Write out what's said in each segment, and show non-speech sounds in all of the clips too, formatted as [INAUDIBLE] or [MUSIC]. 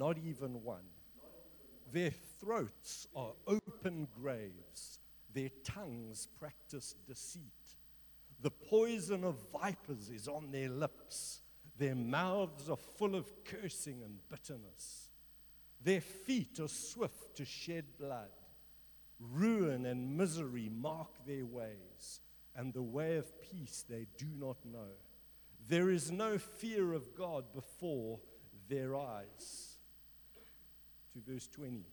not even one. Their throats are open graves, their tongues practice deceit. The poison of vipers is on their lips, their mouths are full of cursing and bitterness. Their feet are swift to shed blood. Ruin and misery mark their ways, and the way of peace they do not know. There is no fear of God before their eyes. To verse 20.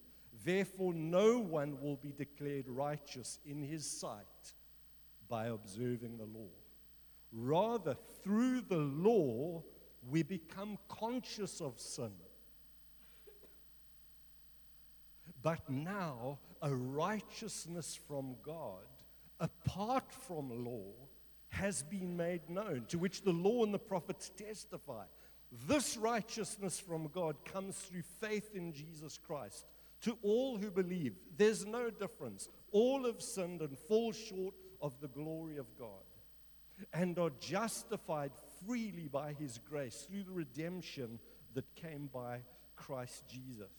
Therefore, no one will be declared righteous in his sight by observing the law. Rather, through the law, we become conscious of sin. But now, a righteousness from God, apart from law, has been made known, to which the law and the prophets testify. This righteousness from God comes through faith in Jesus Christ. To all who believe, there's no difference. All have sinned and fall short of the glory of God and are justified freely by his grace through the redemption that came by Christ Jesus.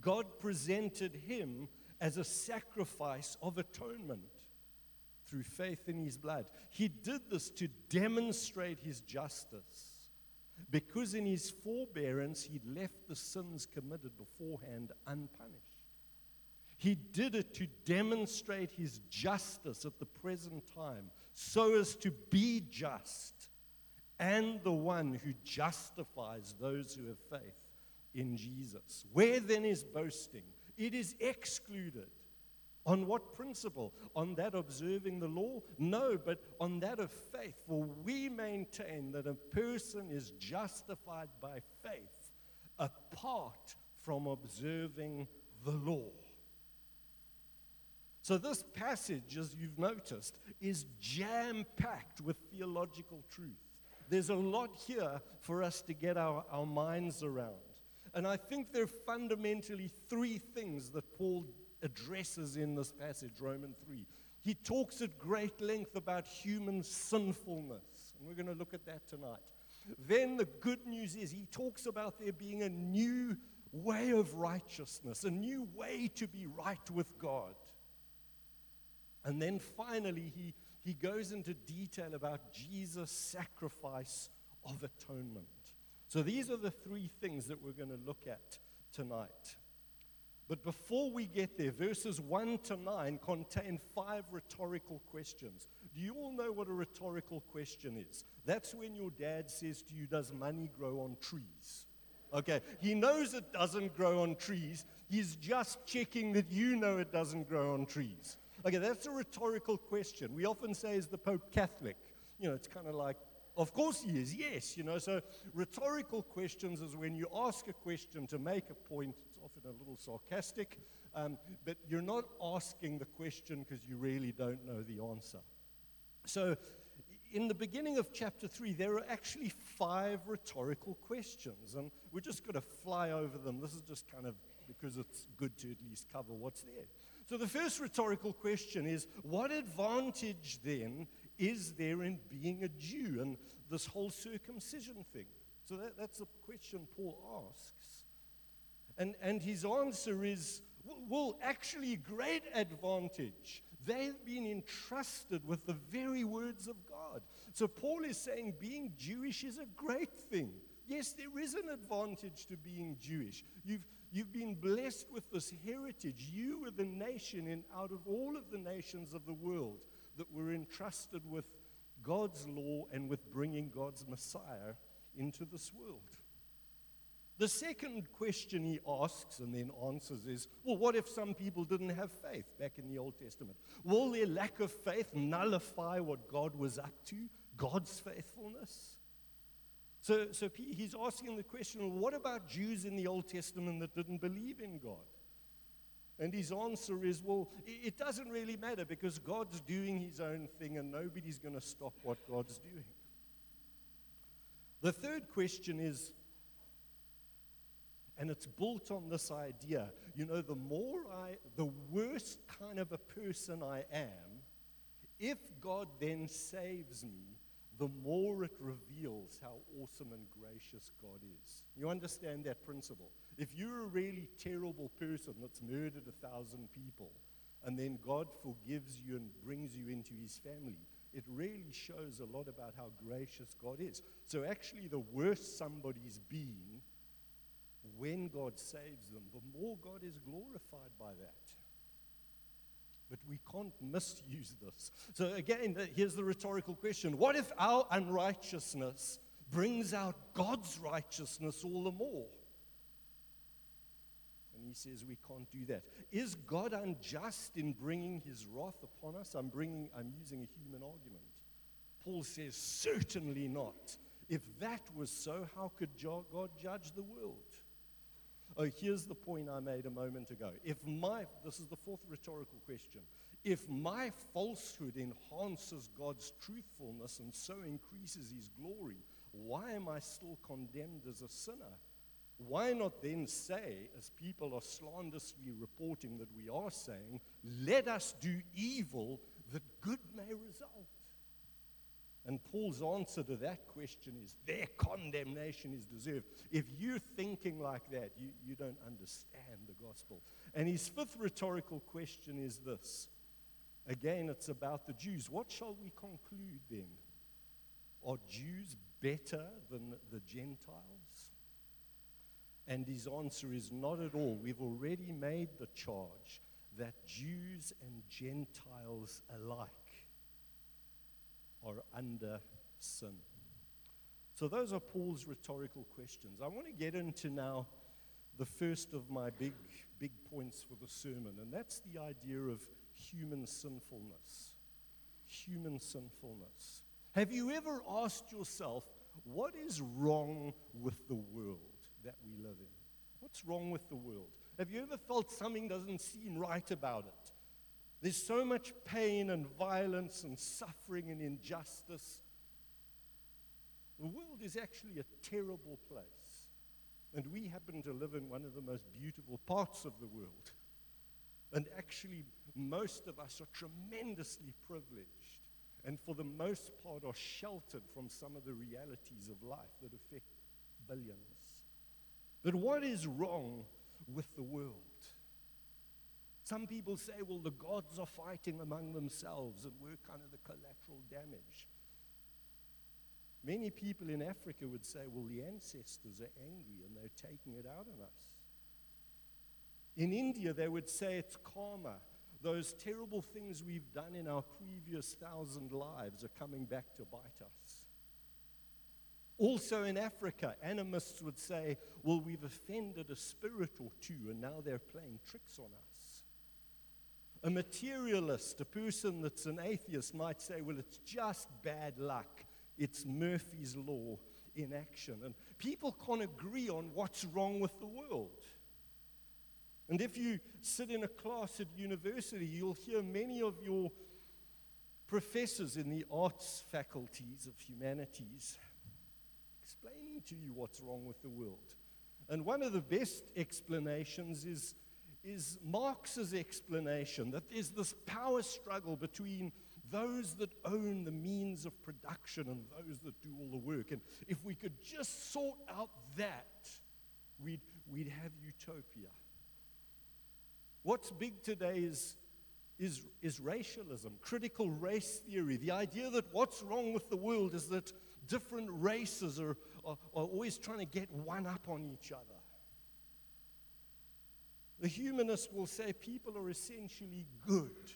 God presented him as a sacrifice of atonement through faith in his blood. He did this to demonstrate his justice because in his forbearance he'd left the sins committed beforehand unpunished. He did it to demonstrate his justice at the present time, so as to be just and the one who justifies those who have faith in Jesus. Where then is boasting? It is excluded. On what principle? On that observing the law? No, but on that of faith. For we maintain that a person is justified by faith apart from observing the law. So, this passage, as you've noticed, is jam packed with theological truth. There's a lot here for us to get our, our minds around. And I think there are fundamentally three things that Paul addresses in this passage, Romans 3. He talks at great length about human sinfulness, and we're going to look at that tonight. Then the good news is he talks about there being a new way of righteousness, a new way to be right with God. And then finally, he, he goes into detail about Jesus' sacrifice of atonement. So these are the three things that we're going to look at tonight. But before we get there, verses 1 to 9 contain five rhetorical questions. Do you all know what a rhetorical question is? That's when your dad says to you, Does money grow on trees? Okay, he knows it doesn't grow on trees. He's just checking that you know it doesn't grow on trees. Okay, that's a rhetorical question. We often say, Is the Pope Catholic? You know, it's kind of like, Of course he is, yes. You know, so rhetorical questions is when you ask a question to make a point often a little sarcastic, um, but you're not asking the question because you really don't know the answer. So, in the beginning of chapter 3, there are actually five rhetorical questions, and we're just going to fly over them. This is just kind of because it's good to at least cover what's there. So, the first rhetorical question is what advantage then is there in being a Jew and this whole circumcision thing? So, that, that's a question Paul asks. And, and his answer is, well, actually, great advantage. They've been entrusted with the very words of God. So Paul is saying being Jewish is a great thing. Yes, there is an advantage to being Jewish. You've, you've been blessed with this heritage. You were the nation in, out of all of the nations of the world that were entrusted with God's law and with bringing God's Messiah into this world. The second question he asks and then answers is well, what if some people didn't have faith back in the Old Testament? Will their lack of faith nullify what God was up to, God's faithfulness? So, so he's asking the question well, what about Jews in the Old Testament that didn't believe in God? And his answer is, well, it doesn't really matter because God's doing his own thing and nobody's going to stop what God's doing. The third question is, and it's built on this idea you know, the more I, the worse kind of a person I am, if God then saves me, the more it reveals how awesome and gracious God is. You understand that principle? If you're a really terrible person that's murdered a thousand people, and then God forgives you and brings you into his family, it really shows a lot about how gracious God is. So, actually, the worse somebody's been, when God saves them, the more God is glorified by that. But we can't misuse this. So, again, here's the rhetorical question What if our unrighteousness brings out God's righteousness all the more? And he says we can't do that. Is God unjust in bringing his wrath upon us? I'm, bringing, I'm using a human argument. Paul says, certainly not. If that was so, how could God judge the world? Oh, here's the point I made a moment ago. If my, this is the fourth rhetorical question, if my falsehood enhances God's truthfulness and so increases his glory, why am I still condemned as a sinner? Why not then say, as people are slanderously reporting that we are saying, let us do evil that good may result? And Paul's answer to that question is their condemnation is deserved. If you're thinking like that, you, you don't understand the gospel. And his fifth rhetorical question is this. Again, it's about the Jews. What shall we conclude then? Are Jews better than the Gentiles? And his answer is not at all. We've already made the charge that Jews and Gentiles alike are under sin. So, those are Paul's rhetorical questions. I want to get into now the first of my big, big points for the sermon, and that's the idea of human sinfulness. Human sinfulness. Have you ever asked yourself, what is wrong with the world that we live in? What's wrong with the world? Have you ever felt something doesn't seem right about it? There's so much pain and violence and suffering and injustice. The world is actually a terrible place. And we happen to live in one of the most beautiful parts of the world. And actually, most of us are tremendously privileged and, for the most part, are sheltered from some of the realities of life that affect billions. But what is wrong with the world? Some people say, well, the gods are fighting among themselves and we're kind of the collateral damage. Many people in Africa would say, well, the ancestors are angry and they're taking it out on us. In India, they would say it's karma. Those terrible things we've done in our previous thousand lives are coming back to bite us. Also in Africa, animists would say, well, we've offended a spirit or two and now they're playing tricks on us. A materialist, a person that's an atheist, might say, well, it's just bad luck. It's Murphy's Law in action. And people can't agree on what's wrong with the world. And if you sit in a class at university, you'll hear many of your professors in the arts faculties of humanities explaining to you what's wrong with the world. And one of the best explanations is is Marx's explanation that there's this power struggle between those that own the means of production and those that do all the work. And if we could just sort out that, we'd, we'd have utopia. What's big today is, is, is racialism, critical race theory, the idea that what's wrong with the world is that different races are, are, are always trying to get one up on each other. The humanist will say people are essentially good.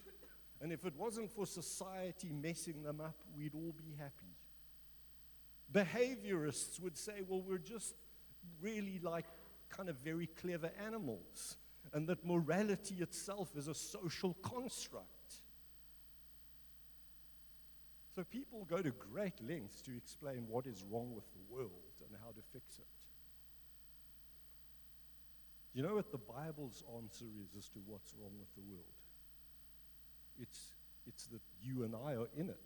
And if it wasn't for society messing them up, we'd all be happy. Behaviorists would say, well, we're just really like kind of very clever animals, and that morality itself is a social construct. So people go to great lengths to explain what is wrong with the world and how to fix it. You know what the Bible's answer is as to what's wrong with the world? It's, it's that you and I are in it.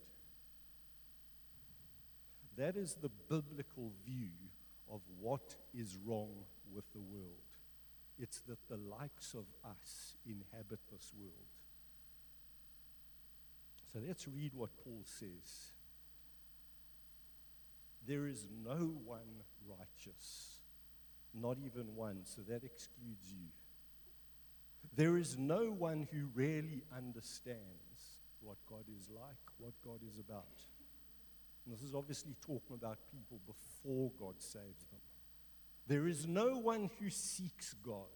That is the biblical view of what is wrong with the world. It's that the likes of us inhabit this world. So let's read what Paul says. There is no one righteous, not even one, so that excludes you. There is no one who really understands what God is like, what God is about. And this is obviously talking about people before God saves them. There is no one who seeks God.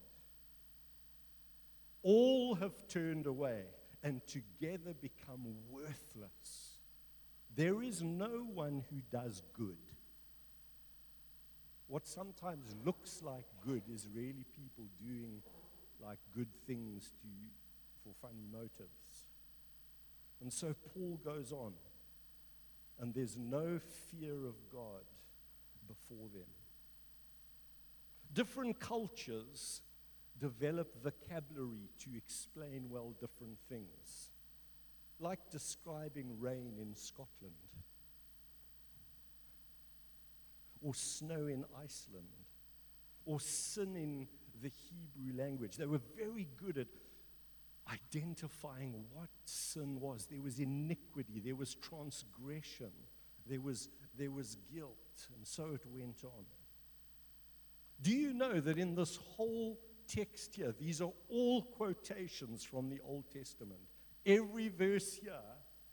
All have turned away and together become worthless. There is no one who does good. What sometimes looks like good is really people doing like good things to, for funny motives. And so Paul goes on, and there's no fear of God before them. Different cultures develop vocabulary to explain well different things, like describing rain in Scotland or snow in Iceland or sin in the Hebrew language. They were very good at identifying what sin was. There was iniquity, there was transgression, there was, there was guilt, and so it went on. Do you know that in this whole text here, these are all quotations from the Old Testament? Every verse here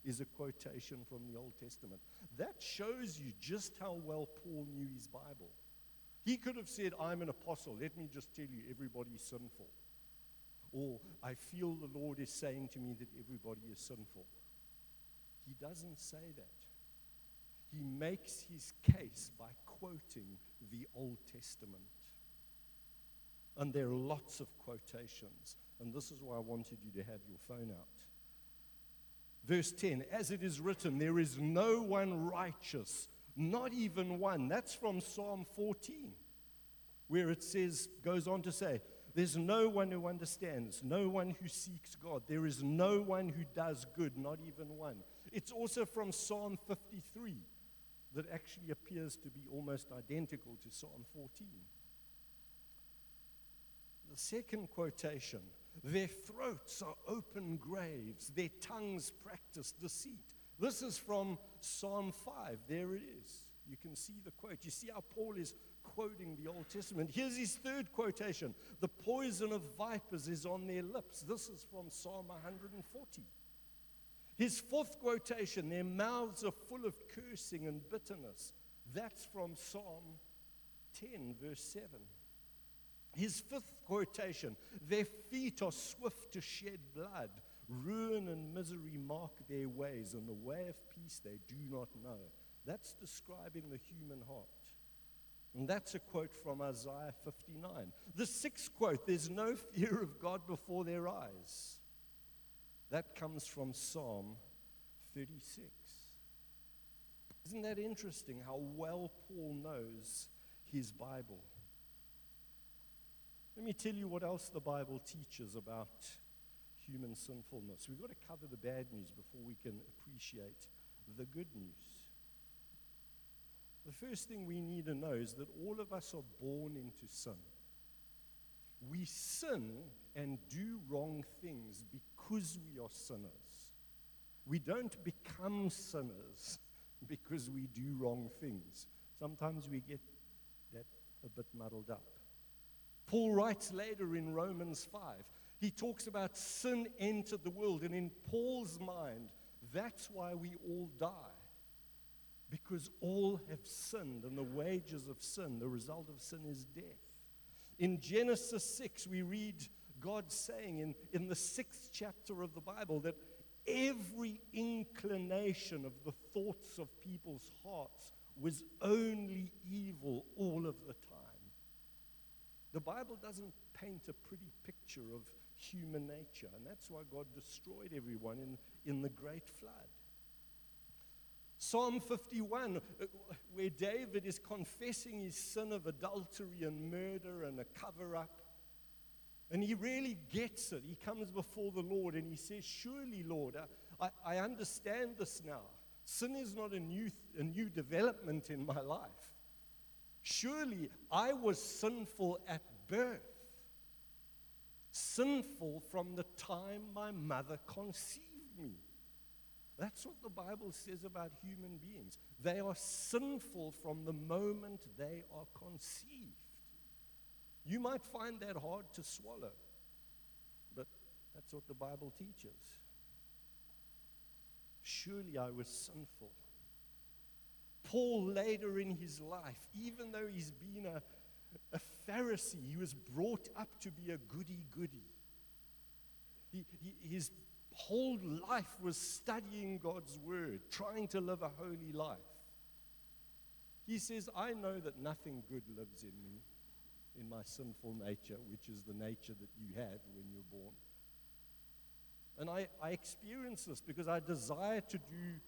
is a quotation from the Old Testament. That shows you just how well Paul knew his Bible. He could have said, I'm an apostle. Let me just tell you, everybody's sinful. Or, I feel the Lord is saying to me that everybody is sinful. He doesn't say that. He makes his case by quoting the Old Testament. And there are lots of quotations. And this is why I wanted you to have your phone out. Verse 10 As it is written, there is no one righteous, not even one. That's from Psalm 14, where it says, goes on to say, There's no one who understands, no one who seeks God. There is no one who does good, not even one. It's also from Psalm 53 that actually appears to be almost identical to Psalm 14. The second quotation their throats are open graves, their tongues practice deceit. This is from Psalm 5. There it is. You can see the quote. You see how Paul is quoting the Old Testament. Here's his third quotation The poison of vipers is on their lips. This is from Psalm 140. His fourth quotation Their mouths are full of cursing and bitterness. That's from Psalm 10, verse 7. His fifth quotation Their feet are swift to shed blood. Ruin and misery mark their ways, and the way of peace they do not know. That's describing the human heart. And that's a quote from Isaiah 59. The sixth quote There's no fear of God before their eyes. That comes from Psalm 36. Isn't that interesting how well Paul knows his Bible? Let me tell you what else the Bible teaches about human sinfulness. We've got to cover the bad news before we can appreciate the good news. The first thing we need to know is that all of us are born into sin. We sin and do wrong things because we are sinners. We don't become sinners [LAUGHS] because we do wrong things. Sometimes we get that a bit muddled up. Paul writes later in Romans 5, he talks about sin entered the world. And in Paul's mind, that's why we all die. Because all have sinned, and the wages of sin, the result of sin is death. In Genesis 6, we read God saying in, in the sixth chapter of the Bible that every inclination of the thoughts of people's hearts was only evil all of the time. The Bible doesn't paint a pretty picture of human nature, and that's why God destroyed everyone in, in the great flood. Psalm 51, uh, where David is confessing his sin of adultery and murder and a cover up. And he really gets it. He comes before the Lord and he says, Surely, Lord, I, I understand this now. Sin is not a new, a new development in my life. Surely I was sinful at birth, sinful from the time my mother conceived me. That's what the Bible says about human beings. They are sinful from the moment they are conceived. You might find that hard to swallow, but that's what the Bible teaches. Surely I was sinful. Paul, later in his life, even though he's been a, a Pharisee, he was brought up to be a goody goody. His whole life was studying God's word, trying to live a holy life. He says, I know that nothing good lives in me, in my sinful nature, which is the nature that you have when you're born. And I, I experience this because I desire to do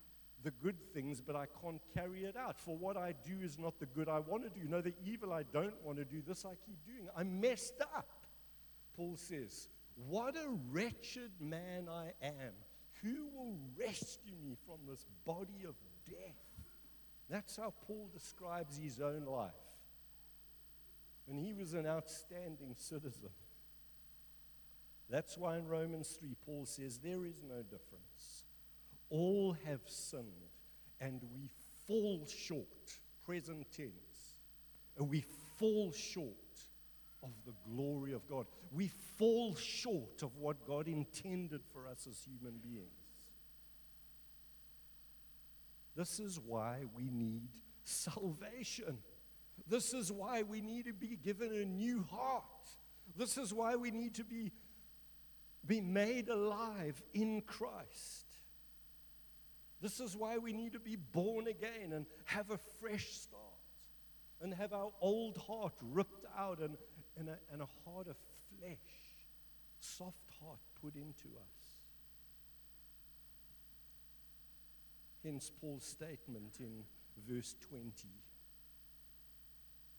the good things, but I can't carry it out. For what I do is not the good I want to do. No, the evil I don't want to do, this I keep doing. I'm messed up, Paul says. What a wretched man I am. Who will rescue me from this body of death? That's how Paul describes his own life. And he was an outstanding citizen. That's why in Romans 3, Paul says, There is no difference. All have sinned, and we fall short, present tense, and we fall short of the glory of God. We fall short of what God intended for us as human beings. This is why we need salvation. This is why we need to be given a new heart. This is why we need to be, be made alive in Christ. This is why we need to be born again and have a fresh start and have our old heart ripped out and, and, a, and a heart of flesh, soft heart put into us. Hence Paul's statement in verse 20.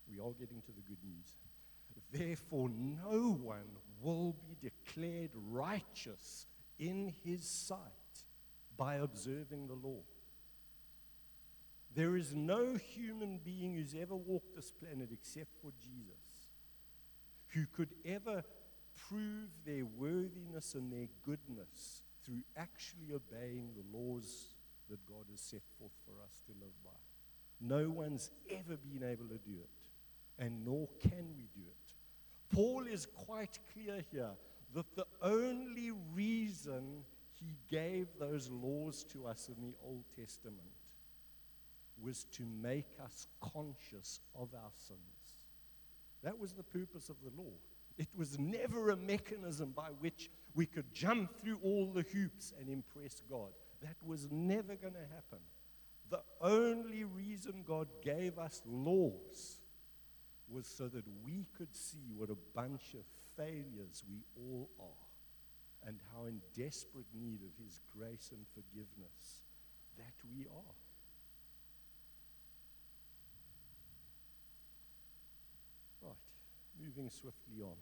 We are getting to the good news. Therefore, no one will be declared righteous in his sight by observing the law. There is no human being who's ever walked this planet except for Jesus who could ever prove their worthiness and their goodness through actually obeying the laws that God has set forth for us to live by. No one's ever been able to do it, and nor can we do it. Paul is quite clear here that the only reason he gave those laws to us in the Old Testament was to make us conscious of our sins. That was the purpose of the law. It was never a mechanism by which we could jump through all the hoops and impress God. That was never going to happen. The only reason God gave us laws was so that we could see what a bunch of failures we all are and how in desperate need of His grace and forgiveness that we are. Right, moving swiftly on.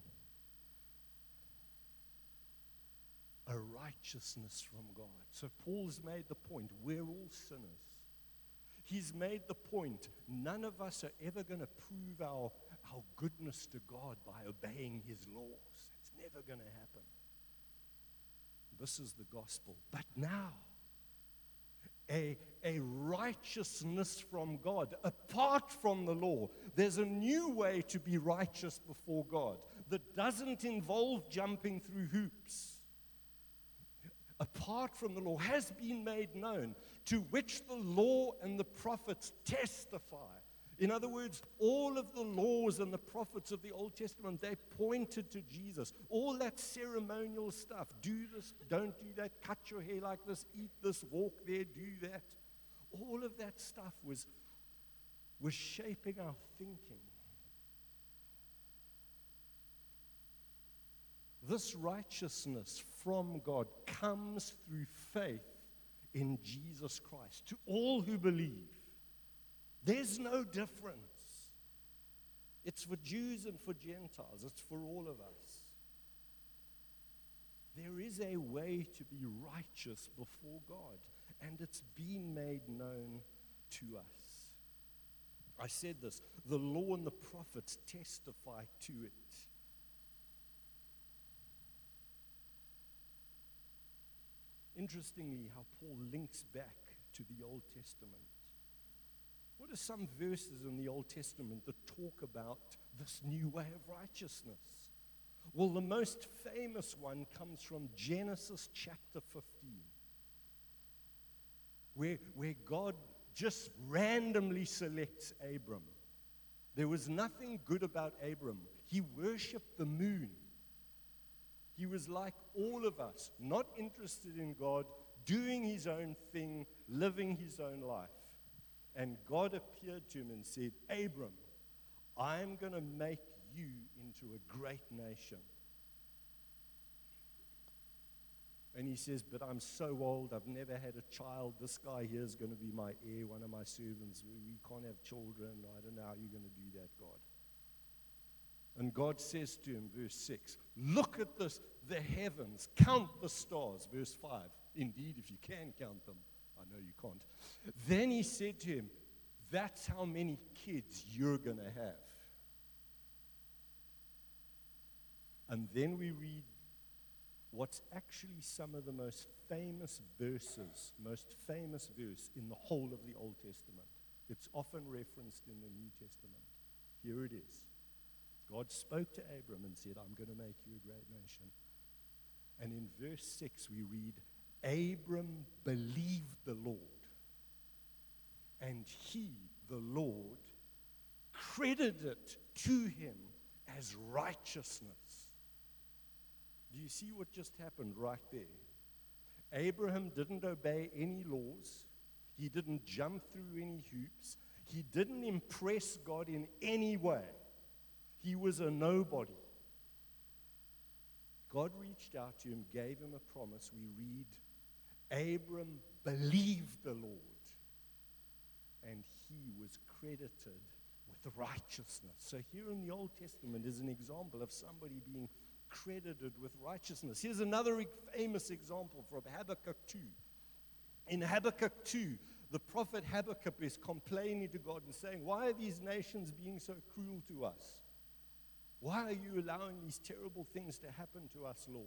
A righteousness from God. So Paul's made the point we're all sinners. He's made the point none of us are ever going to prove our, our goodness to God by obeying his laws. It's never going to happen. This is the gospel. But now, a, a righteousness from God apart from the law. There's a new way to be righteous before God that doesn't involve jumping through hoops. Apart from the law has been made known, to which the law and the prophets testify. In other words, all of the laws and the prophets of the Old Testament, they pointed to Jesus. All that ceremonial stuff do this, don't do that, cut your hair like this, eat this, walk there, do that. All of that stuff was, was shaping our thinking. This righteousness from God comes through faith in Jesus Christ to all who believe. There's no difference. It's for Jews and for Gentiles, it's for all of us. There is a way to be righteous before God, and it's been made known to us. I said this the law and the prophets testify to it. Interestingly, how Paul links back to the Old Testament. What are some verses in the Old Testament that talk about this new way of righteousness? Well, the most famous one comes from Genesis chapter 15, where, where God just randomly selects Abram. There was nothing good about Abram. He worshiped the moon. He was like all of us, not interested in God, doing his own thing, living his own life. And God appeared to him and said, Abram, I'm going to make you into a great nation. And he says, But I'm so old, I've never had a child. This guy here is going to be my heir, one of my servants. We, can't have children. I don't know how you're going to do that, God. And God says to him, verse 6, Look at this, the heavens, count the stars. Verse 5, Indeed, if you can count them, I know you can't. Then he said to him, That's how many kids you're going to have. And then we read what's actually some of the most famous verses, most famous verse in the whole of the Old Testament. It's often referenced in the New Testament. Here it is. God spoke to Abram and said, I'm going to make you a great nation. And in verse 6, we read, Abram believed the Lord, and he, the Lord, credited it to him as righteousness. Do you see what just happened right there? Abraham didn't obey any laws. He didn't jump through any hoops. He didn't impress God in any way. He was a nobody. God reached out to him, gave him a promise. We read, Abram believed the Lord, and he was credited with righteousness. So, here in the Old Testament is an example of somebody being credited with righteousness. Here's another famous example from Habakkuk 2. In Habakkuk 2, the prophet Habakkuk is complaining to God and saying, Why are these nations being so cruel to us? Why are you allowing these terrible things to happen to us, Lord?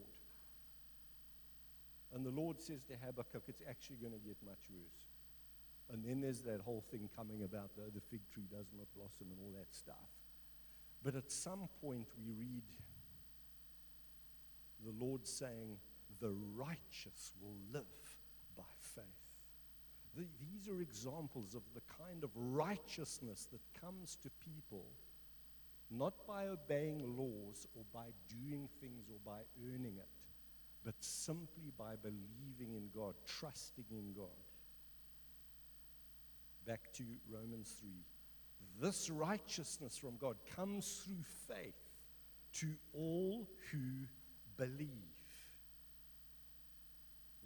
And the Lord says to Habakkuk, It's actually going to get much worse. And then there's that whole thing coming about the, the fig tree does not blossom and all that stuff. But at some point, we read the Lord saying, The righteous will live by faith. The, these are examples of the kind of righteousness that comes to people not by obeying laws or by doing things or by earning it, but simply by believing in God, trusting in God. Back to Romans 3. This righteousness from God comes through faith to all who believe.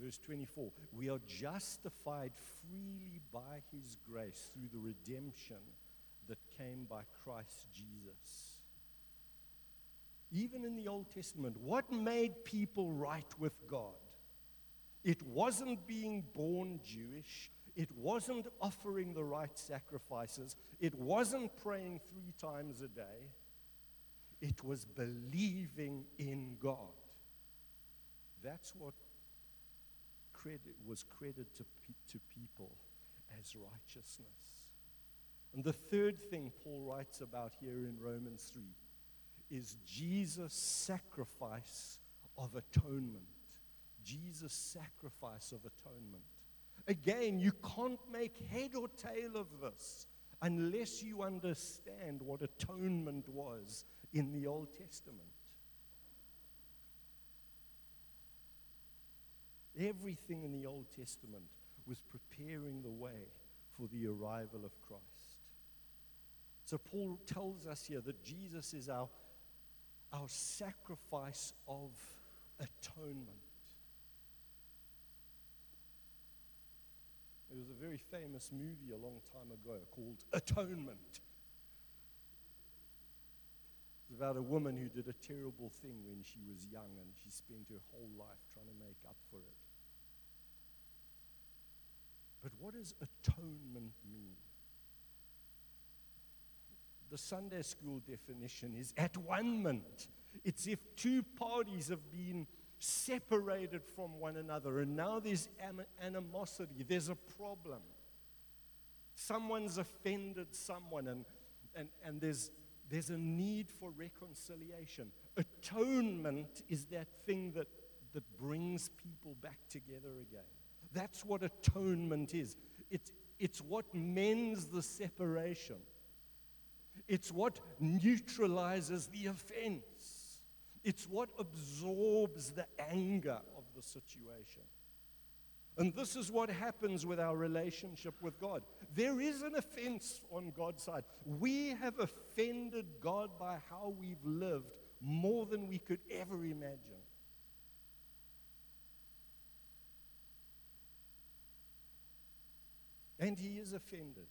Verse 24 We are justified freely by his grace through the redemption that came by Christ Jesus. Even in the Old Testament, what made people right with God? It wasn't being born Jewish. It wasn't offering the right sacrifices. It wasn't praying three times a day. It was believing in God. That's what credit was credited to, to people as righteousness. And the third thing Paul writes about here in Romans 3 is Jesus' sacrifice of atonement. Jesus' sacrifice of atonement. Again, you can't make head or tail of this unless you understand what atonement was in the Old Testament. Everything in the Old Testament was preparing the way for the arrival of Christ. So Paul tells us here that Jesus is our, our sacrifice of atonement. There was a very famous movie a long time ago called Atonement. It's about a woman who did a terrible thing when she was young and she spent her whole life trying to make up for it. But what does atonement mean? The Sunday school definition is at one moment. It's if two parties have been separated from one another. And now there's animosity, there's a problem. Someone's offended someone, and, and, and there's, there's a need for reconciliation. Atonement is that thing that, that brings people back together again. That's what atonement is. It's, it's what mends the separation. It's what neutralizes the offense. It's what absorbs the anger of the situation. And this is what happens with our relationship with God. There is an offense on God's side. We have offended God by how we've lived more than we could ever imagine. And he is offended.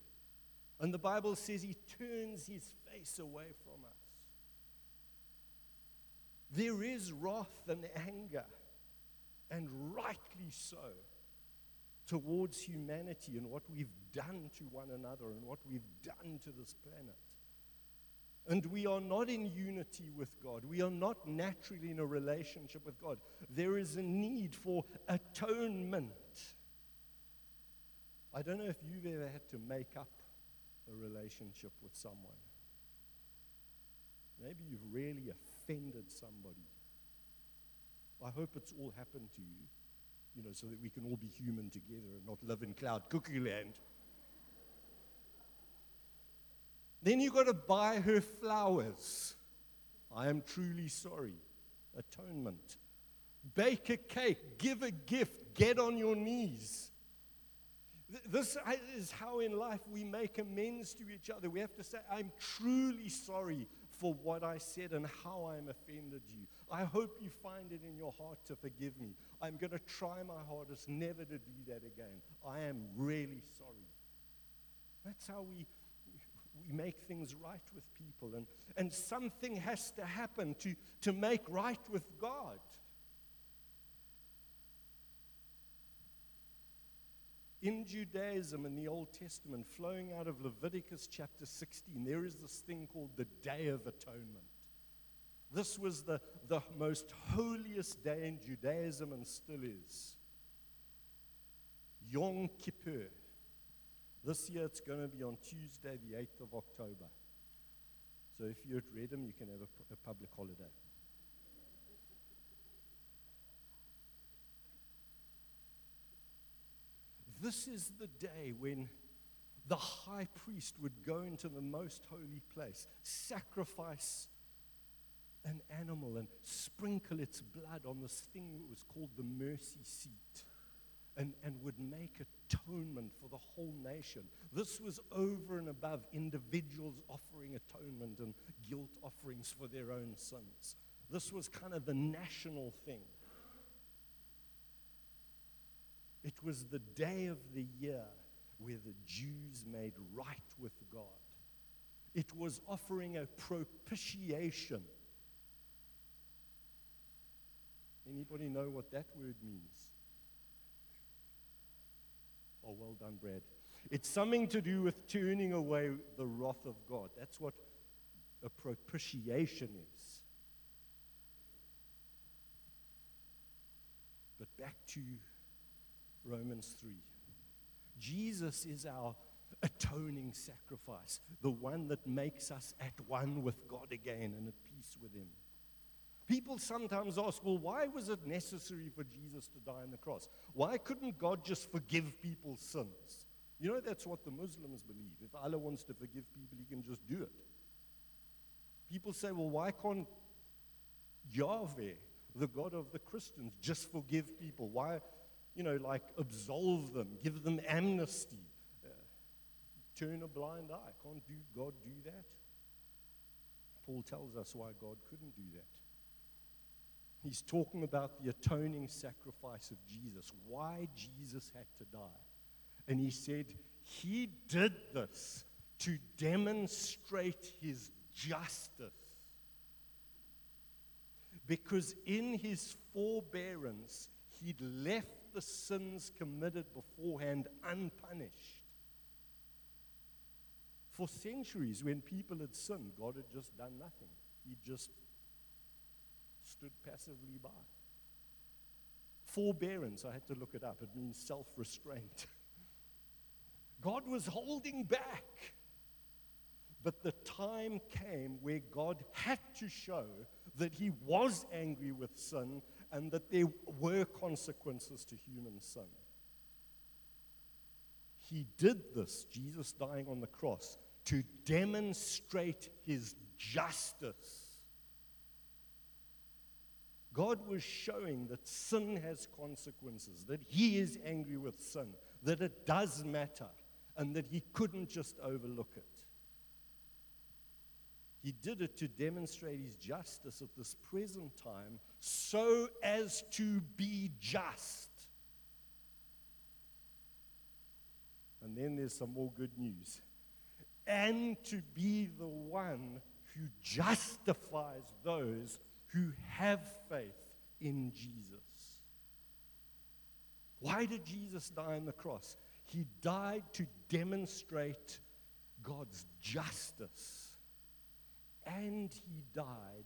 And the Bible says he turns his face away from us. There is wrath and anger, and rightly so, towards humanity and what we've done to one another and what we've done to this planet. And we are not in unity with God. We are not naturally in a relationship with God. There is a need for atonement. I don't know if you've ever had to make up a relationship with someone. Maybe you've really offended somebody. I hope it's all happened to you, you know, so that we can all be human together and not live in cloud cookie land. Then you've got to buy her flowers. I am truly sorry. Atonement. Bake a cake, give a gift, get on your knees. This is how in life we make amends to each other. We have to say, I'm truly sorry for what I said and how I'm offended you. I hope you find it in your heart to forgive me. I'm going to try my hardest never to do that again. I am really sorry. That's how we, we make things right with people. And, and something has to happen to, to make right with God. In Judaism in the Old Testament, flowing out of Leviticus chapter 16, there is this thing called the Day of Atonement. This was the, the most holiest day in Judaism and still is. Yom Kippur. This year it's going to be on Tuesday, the 8th of October. So if you're at Redham, you can have a, a public holiday. This is the day when the high priest would go into the most holy place, sacrifice an animal, and sprinkle its blood on this thing that was called the mercy seat, and, and would make atonement for the whole nation. This was over and above individuals offering atonement and guilt offerings for their own sins. This was kind of the national thing. It was the day of the year where the Jews made right with God. It was offering a propitiation. Anybody know what that word means? Oh, well done, Brad. It's something to do with turning away the wrath of God. That's what a propitiation is. But back to Romans 3. Jesus is our atoning sacrifice, the one that makes us at one with God again and at peace with Him. People sometimes ask, well, why was it necessary for Jesus to die on the cross? Why couldn't God just forgive people's sins? You know, that's what the Muslims believe. If Allah wants to forgive people, He can just do it. People say, well, why can't Yahweh, the God of the Christians, just forgive people? Why, you know, like absolve them, give them amnesty, uh, turn a blind eye. Can't do God do that? Paul tells us why God couldn't do that. He's talking about the atoning sacrifice of Jesus, why Jesus had to die. And he said, He did this to demonstrate his justice. Because in his forbearance, he'd left the sins committed beforehand unpunished. For centuries, when people had sinned, God had just done nothing. He just stood passively by. Forbearance, I had to look it up. It means self restraint. [LAUGHS] God was holding back. But the time came where God had to show that he was angry with sin and that there were consequences to human sin. He did this, Jesus dying on the cross, to demonstrate his justice. God was showing that sin has consequences, that he is angry with sin, that it does matter, and that he couldn't just overlook it. He did it to demonstrate his justice at this present time so as to be just. And then there's some more good news. And to be the one who justifies those who have faith in Jesus. Why did Jesus die on the cross? He died to demonstrate God's justice and he died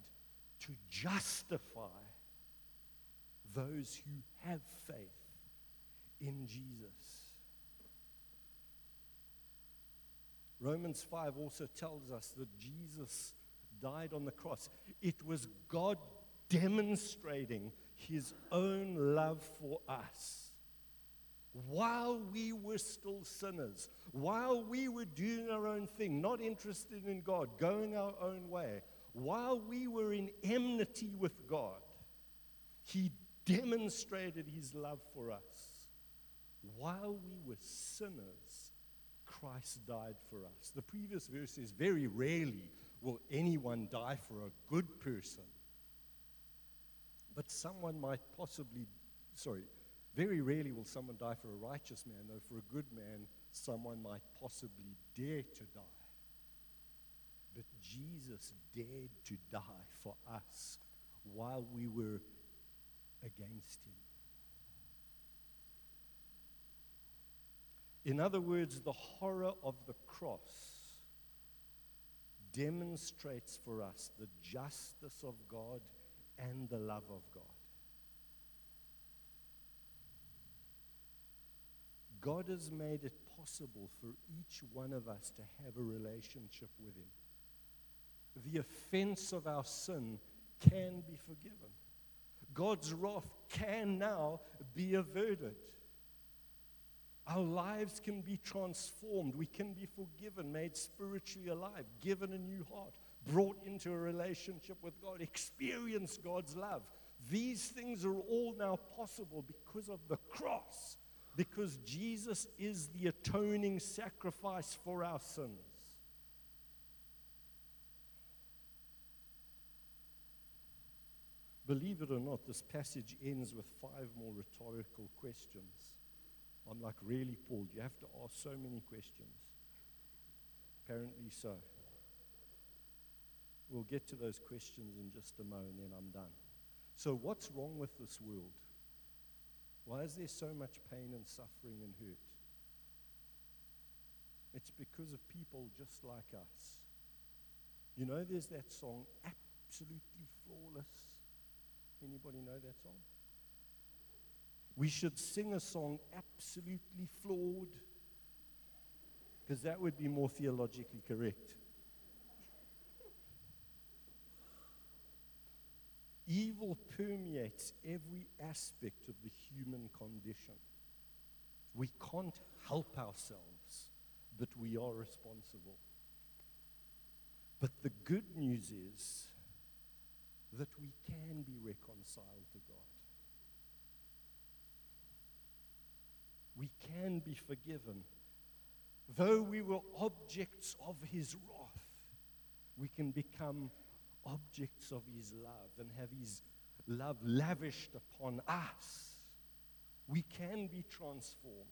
to justify those who have faith in Jesus. Romans 5 also tells us that Jesus died on the cross. It was God demonstrating his own love for us while we were still sinners, while we were doing our own thing, not interested in God, going our own way, while we were in enmity with God, He demonstrated His love for us. While we were sinners, Christ died for us. The previous verse says, Very rarely will anyone die for a good person. But someone might possibly, sorry, very rarely will someone die for a righteous man, though for a good man, someone might possibly dare to die. But Jesus dared to die for us while we were against him. In other words, the horror of the cross demonstrates for us the justice of God and the love of God. God has made it possible for each one of us to have a relationship with Him. The offense of our sin can be forgiven. God's wrath can now be averted. Our lives can be transformed. We can be forgiven, made spiritually alive, given a new heart, brought into a relationship with God, experience God's love. These things are all now possible because of the cross because Jesus is the atoning sacrifice for our sins. Believe it or not, this passage ends with five more rhetorical questions. I'm like, really, Paul? You have to ask so many questions. Apparently so. We'll get to those questions in just a moment, then I'm done. So, what's wrong with this world? Why is there so much pain and suffering and hurt? It's because of people just like us. You know, there's that song, Absolutely Flawless. Anybody know that song? We should sing a song, Absolutely Flawed, because that would be more theologically correct. Evil permeates every aspect of the human condition. We can't help ourselves, but we are responsible. But the good news is that we can be reconciled to God. We can be forgiven. Though we were objects of his wrath, we can become objects of his love and have his love lavished upon us, we can be transformed.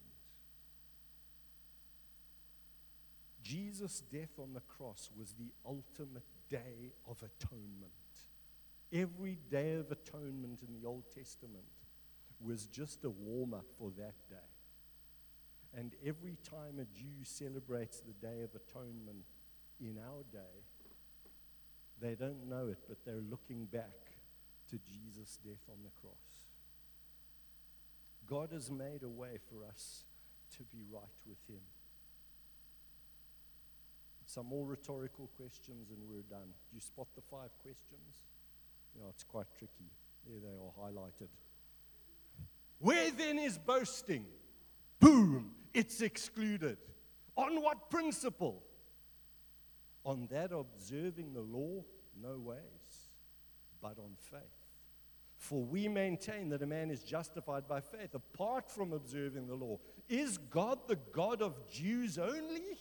Jesus' death on the cross was the ultimate day of atonement. Every day of atonement in the Old Testament was just a warm up for that day. And every time a Jew celebrates the Day of Atonement in our day, they don't know it, but they're looking back to Jesus' death on the cross. God has made a way for us to be right with Him. Some more rhetorical questions, and we're done. Do you spot the five questions? Yeah, it's quite tricky. There they are highlighted. Where then is boasting? Boom, it's excluded. On what principle? On that observing the law? No ways, but on faith. For we maintain that a man is justified by faith apart from observing the law. Is God the God of Jews only?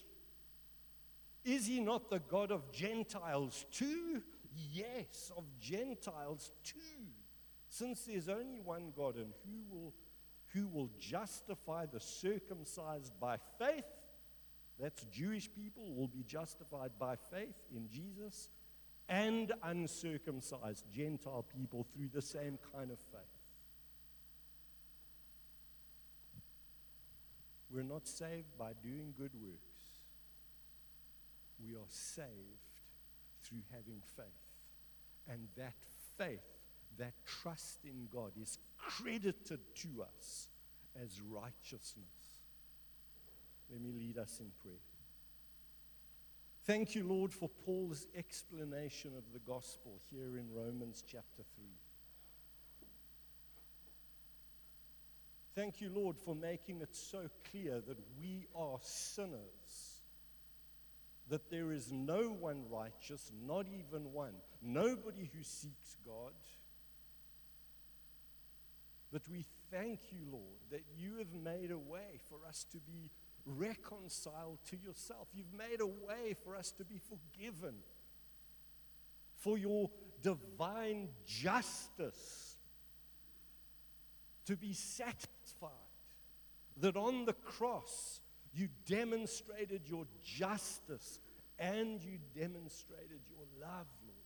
Is he not the God of Gentiles too? Yes, of Gentiles too. Since there's only one God, and who will, who will justify the circumcised by faith? That's Jewish people will be justified by faith in Jesus, and uncircumcised Gentile people through the same kind of faith. We're not saved by doing good works. We are saved through having faith. And that faith, that trust in God, is credited to us as righteousness. Let me lead us in prayer. Thank you, Lord, for Paul's explanation of the gospel here in Romans chapter 3. Thank you, Lord, for making it so clear that we are sinners, that there is no one righteous, not even one, nobody who seeks God. That we thank you, Lord, that you have made a way for us to be reconciled to yourself. You've made a way for us to be forgiven, for your divine justice to be satisfied. That on the cross you demonstrated your justice and you demonstrated your love, Lord.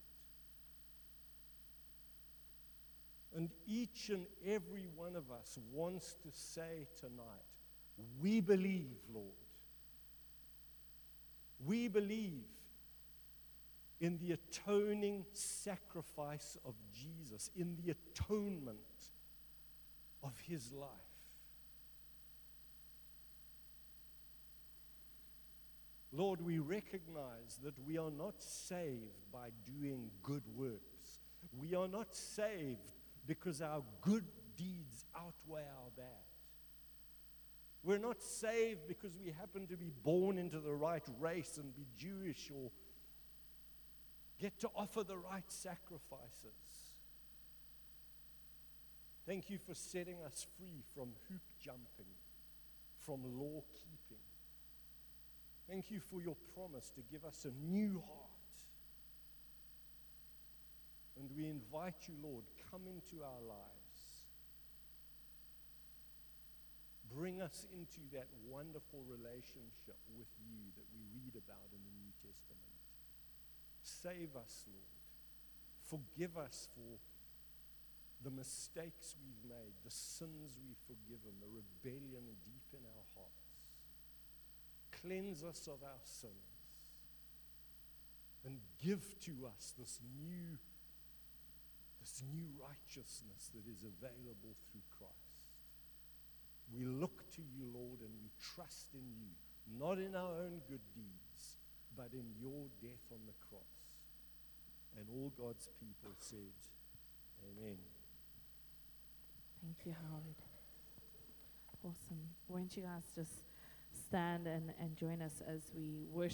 And each and every one of us wants to say tonight, we believe, Lord. We believe in the atoning sacrifice of Jesus, in the atonement of his life. Lord, we recognize that we are not saved by doing good works. We are not saved because our good deeds outweigh our bad. We're not saved because we happen to be born into the right race and be Jewish or get to offer the right sacrifices. Thank you for setting us free from hoop jumping, from law keeping. Thank you for your promise to give us a new heart. And we invite you, Lord, come into our lives. Bring us into that wonderful relationship with you that we read about in the New Testament. Save us, Lord. Forgive us for the mistakes we've made, the sins we've forgiven, the rebellion deep in our hearts. Cleanse us of our sins and give to us this new, this new righteousness that is available through Christ. We look to you, Lord, and we trust in you, not in our own good deeds, but in your death on the cross. And all God's people said, Amen. Thank you, Howard. Awesome. Won't you guys just stand and, and join us as we worship?